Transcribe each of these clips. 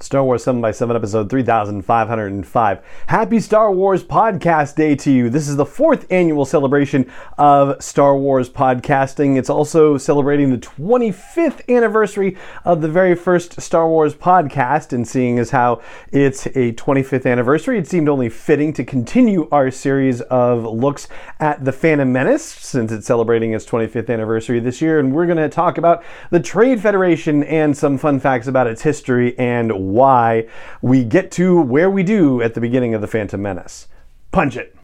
Star Wars 7x7 episode 3505. Happy Star Wars Podcast Day to you. This is the fourth annual celebration of Star Wars podcasting. It's also celebrating the 25th anniversary of the very first Star Wars podcast. And seeing as how it's a 25th anniversary, it seemed only fitting to continue our series of looks at the Phantom Menace since it's celebrating its 25th anniversary this year. And we're going to talk about the Trade Federation and some fun facts about its history and why we get to where we do at the beginning of The Phantom Menace. Punch it!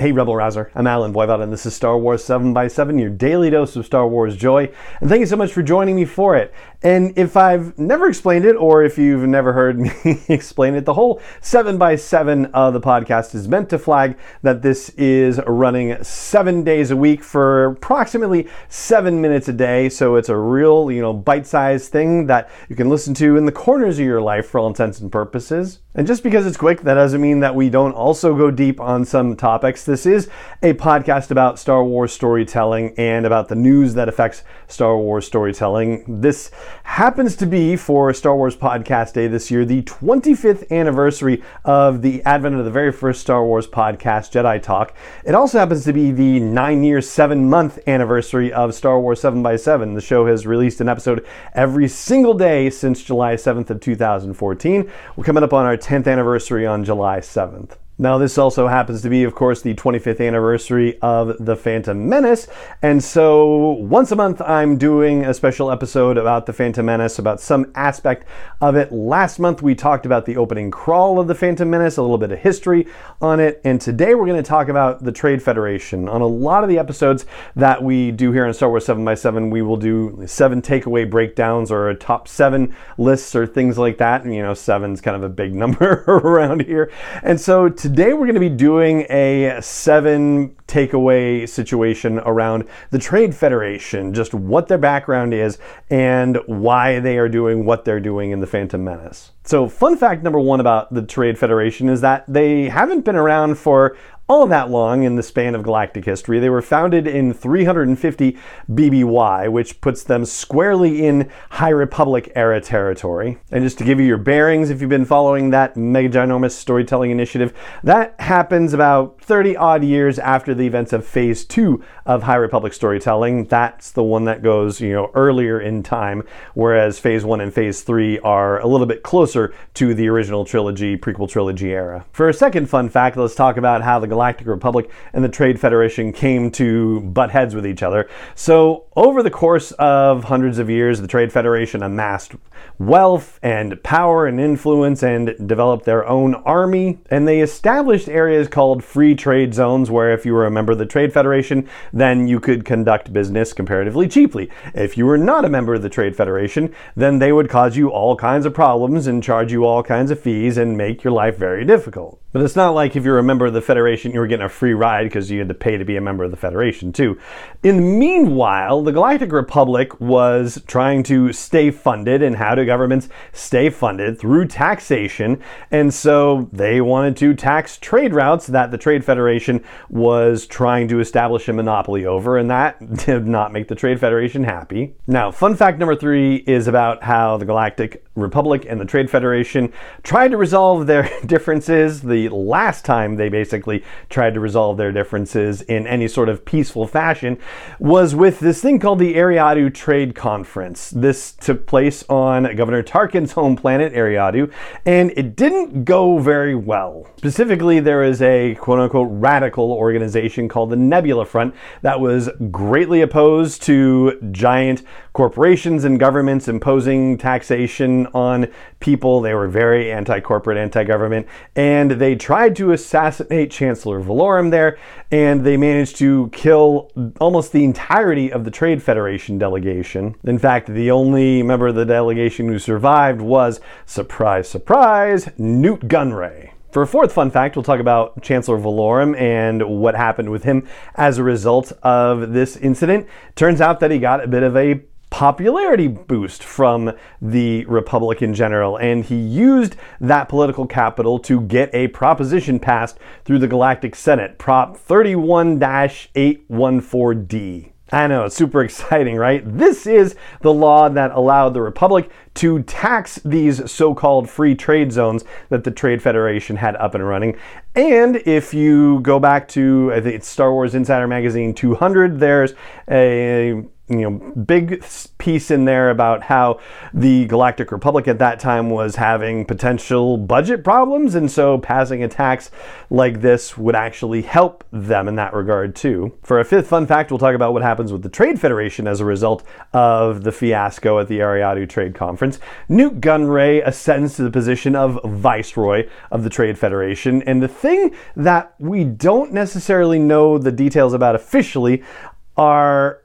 Hey, Rebel Rouser. I'm Allen Voivod, and this is Star Wars 7 by 7 your daily dose of Star Wars joy. And thank you so much for joining me for it. And if I've never explained it, or if you've never heard me explain it, the whole 7 by 7 of the podcast is meant to flag that this is running seven days a week for approximately seven minutes a day. So it's a real, you know, bite sized thing that you can listen to in the corners of your life for all intents and purposes. And just because it's quick, that doesn't mean that we don't also go deep on some topics. This is a podcast about Star Wars storytelling and about the news that affects Star Wars storytelling. This happens to be for Star Wars Podcast Day this year, the 25th anniversary of the advent of the very first Star Wars podcast, Jedi Talk. It also happens to be the nine year, seven month anniversary of Star Wars 7 by 7 The show has released an episode every single day since July 7th of 2014. We're coming up on our 10th anniversary on July 7th. Now, this also happens to be, of course, the 25th anniversary of The Phantom Menace. And so, once a month, I'm doing a special episode about The Phantom Menace, about some aspect of it. Last month, we talked about the opening crawl of The Phantom Menace, a little bit of history on it. And today, we're going to talk about the Trade Federation. On a lot of the episodes that we do here on Star Wars 7x7, we will do seven takeaway breakdowns or top seven lists or things like that. And, you know, seven's kind of a big number around here. And so, today, Today we're going to be doing a seven takeaway situation around the Trade Federation, just what their background is and why they are doing what they're doing in the Phantom Menace. So, fun fact number one about the Trade Federation is that they haven't been around for all that long in the span of galactic history. They were founded in 350 BBY, which puts them squarely in High Republic era territory. And just to give you your bearings, if you've been following that mega ginormous storytelling initiative, that happens about 30 odd years after the events of Phase 2 of High Republic storytelling. That's the one that goes, you know, earlier in time, whereas Phase 1 and Phase 3 are a little bit closer to the original trilogy, prequel trilogy era. For a second fun fact, let's talk about how the Galactic Republic and the Trade Federation came to butt heads with each other. So, over the course of hundreds of years, the Trade Federation amassed wealth and power and influence and developed their own army. And they established areas called free trade zones, where if you were a member of the Trade Federation, then you could conduct business comparatively cheaply. If you were not a member of the Trade Federation, then they would cause you all kinds of problems and charge you all kinds of fees and make your life very difficult. But it's not like if you're a member of the Federation, you were getting a free ride because you had to pay to be a member of the Federation, too. In the meanwhile, the Galactic Republic was trying to stay funded. And how do governments stay funded? Through taxation. And so they wanted to tax trade routes that the Trade Federation was trying to establish a monopoly over. And that did not make the Trade Federation happy. Now, fun fact number three is about how the Galactic Republic and the Trade Federation tried to resolve their differences. The last time they basically tried to resolve their differences in any sort of peaceful fashion was with this thing called the Eriadu Trade Conference. This took place on on Governor Tarkin's home planet, Eriadu, and it didn't go very well. Specifically, there is a quote unquote radical organization called the Nebula Front that was greatly opposed to giant corporations and governments imposing taxation on people. They were very anti corporate, anti government, and they tried to assassinate Chancellor Valorum there, and they managed to kill almost the entirety of the Trade Federation delegation. In fact, the only member of the delegation who survived was, surprise, surprise, Nute Gunray. For a fourth fun fact, we'll talk about Chancellor Valorum and what happened with him as a result of this incident. Turns out that he got a bit of a popularity boost from the Republican general, and he used that political capital to get a proposition passed through the Galactic Senate, Prop 31 814D. I know, it's super exciting, right? This is the law that allowed the Republic to tax these so called free trade zones that the Trade Federation had up and running. And if you go back to, I think it's Star Wars Insider Magazine 200, there's a you know big piece in there about how the Galactic Republic at that time was having potential budget problems and so passing a tax like this would actually help them in that regard too. For a fifth fun fact, we'll talk about what happens with the Trade Federation as a result of the fiasco at the Eriadu Trade Conference. Nute Gunray ascends to the position of Viceroy of the Trade Federation and the thing that we don't necessarily know the details about officially are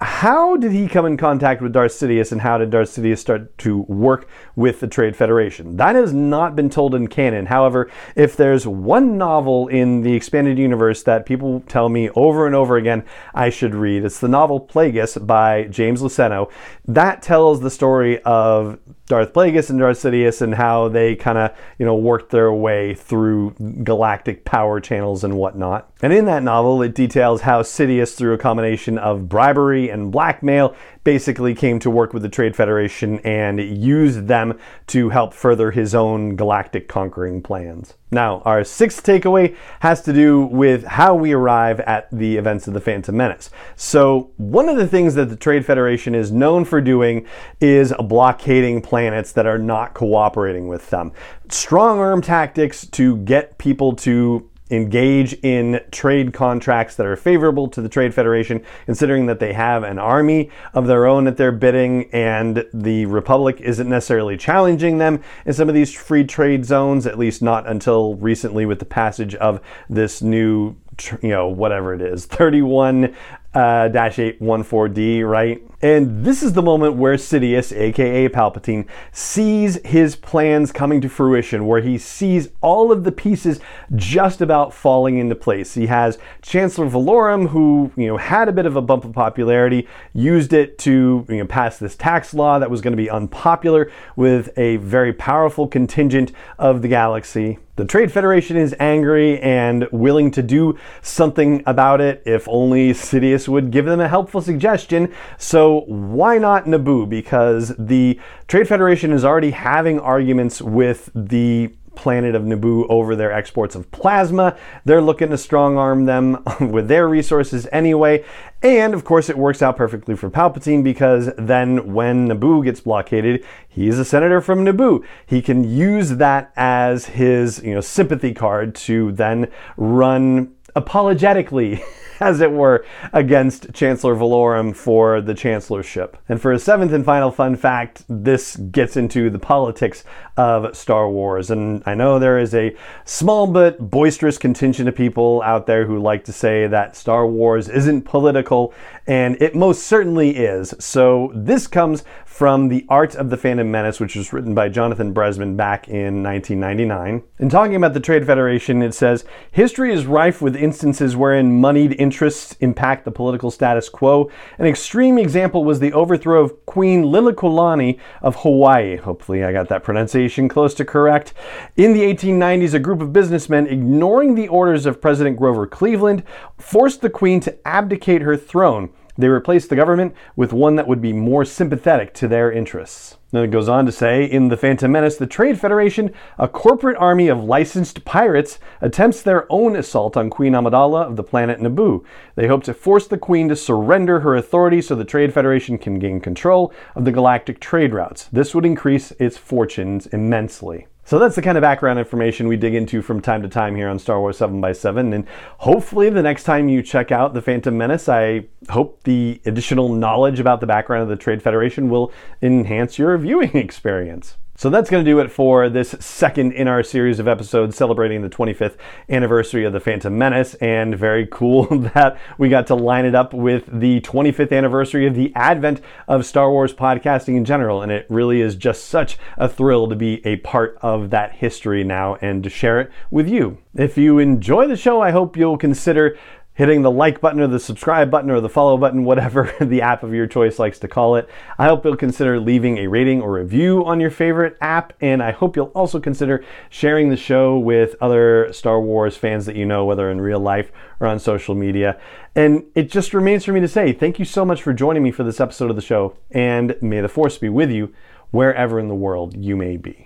how did he come in contact with Darth Sidious and how did Darth Sidious start to work with the Trade Federation? That has not been told in canon. However, if there's one novel in the expanded universe that people tell me over and over again I should read, it's the novel Plagueis by James Luceno. That tells the story of Darth Plagueis and Darth Sidious and how they kind of, you know, worked their way through galactic power channels and whatnot. And in that novel, it details how Sidious, through a combination of bribery and blackmail, basically came to work with the Trade Federation and used them to help further his own galactic conquering plans. Now, our sixth takeaway has to do with how we arrive at the events of the Phantom Menace. So, one of the things that the Trade Federation is known for doing is blockading planets that are not cooperating with them. Strong arm tactics to get people to engage in trade contracts that are favorable to the Trade Federation, considering that they have an army of their own at their bidding and the Republic isn't necessarily challenging them in some of these free trade zones, at least not until recently with the passage of this new you know, whatever it is, 31 uh, dash 814D, right? And this is the moment where Sidious, aka Palpatine, sees his plans coming to fruition, where he sees all of the pieces just about falling into place. He has Chancellor Valorum, who you know had a bit of a bump of popularity, used it to you know pass this tax law that was going to be unpopular with a very powerful contingent of the galaxy. The Trade Federation is angry and willing to do something about it if only Sidious would give them a helpful suggestion. So why not Naboo? Because the Trade Federation is already having arguments with the planet of Naboo over their exports of plasma. They're looking to strong arm them with their resources anyway. And of course, it works out perfectly for Palpatine because then when Naboo gets blockaded, he's a senator from Naboo. He can use that as his, you know, sympathy card to then run apologetically as it were, against Chancellor Valorum for the chancellorship. And for a seventh and final fun fact, this gets into the politics of Star Wars. And I know there is a small but boisterous contingent of people out there who like to say that Star Wars isn't political, and it most certainly is. So this comes from The Art of the Phantom Menace, which was written by Jonathan Bresman back in 1999. In talking about the Trade Federation, it says History is rife with instances wherein moneyed interests impact the political status quo. An extreme example was the overthrow of Queen Liliuokalani of Hawaii. Hopefully, I got that pronunciation close to correct. In the 1890s, a group of businessmen, ignoring the orders of President Grover Cleveland, forced the Queen to abdicate her throne. They replaced the government with one that would be more sympathetic to their interests. Then it goes on to say in The Phantom Menace, the Trade Federation, a corporate army of licensed pirates, attempts their own assault on Queen Amidala of the planet Naboo. They hope to force the Queen to surrender her authority so the Trade Federation can gain control of the galactic trade routes. This would increase its fortunes immensely. So that's the kind of background information we dig into from time to time here on Star Wars 7x7. And hopefully, the next time you check out The Phantom Menace, I hope the additional knowledge about the background of the Trade Federation will enhance your viewing experience. So that's going to do it for this second in our series of episodes celebrating the 25th anniversary of The Phantom Menace. And very cool that we got to line it up with the 25th anniversary of the advent of Star Wars podcasting in general. And it really is just such a thrill to be a part of that history now and to share it with you. If you enjoy the show, I hope you'll consider hitting the like button or the subscribe button or the follow button, whatever the app of your choice likes to call it. I hope you'll consider leaving a rating or review on your favorite app, and I hope you'll also consider sharing the show with other Star Wars fans that you know, whether in real life or on social media. And it just remains for me to say thank you so much for joining me for this episode of the show, and may the Force be with you wherever in the world you may be.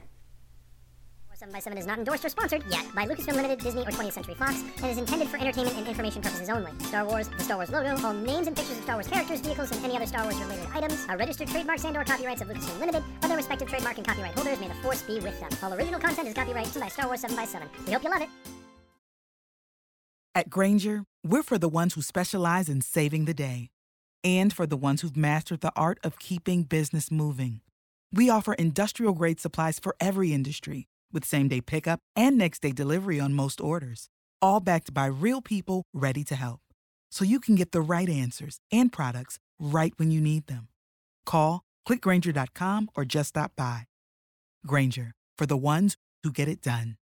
7 by 7 is not endorsed or sponsored yet by Lucasfilm Limited, Disney, or 20th Century Fox, and is intended for entertainment and information purposes only. Star Wars, the Star Wars logo, all names and pictures of Star Wars characters, vehicles, and any other Star Wars related items are registered trademarks and or copyrights of Lucasfilm Limited or their respective trademark and copyright holders. May the force be with them. All original content is copyrighted by Star Wars 7 by 7 We hope you love it. At Grainger, we're for the ones who specialize in saving the day and for the ones who've mastered the art of keeping business moving. We offer industrial grade supplies for every industry with same day pickup and next day delivery on most orders, all backed by real people ready to help. So you can get the right answers and products right when you need them. Call, clickgranger.com, or just stop by. Grainger, for the ones who get it done.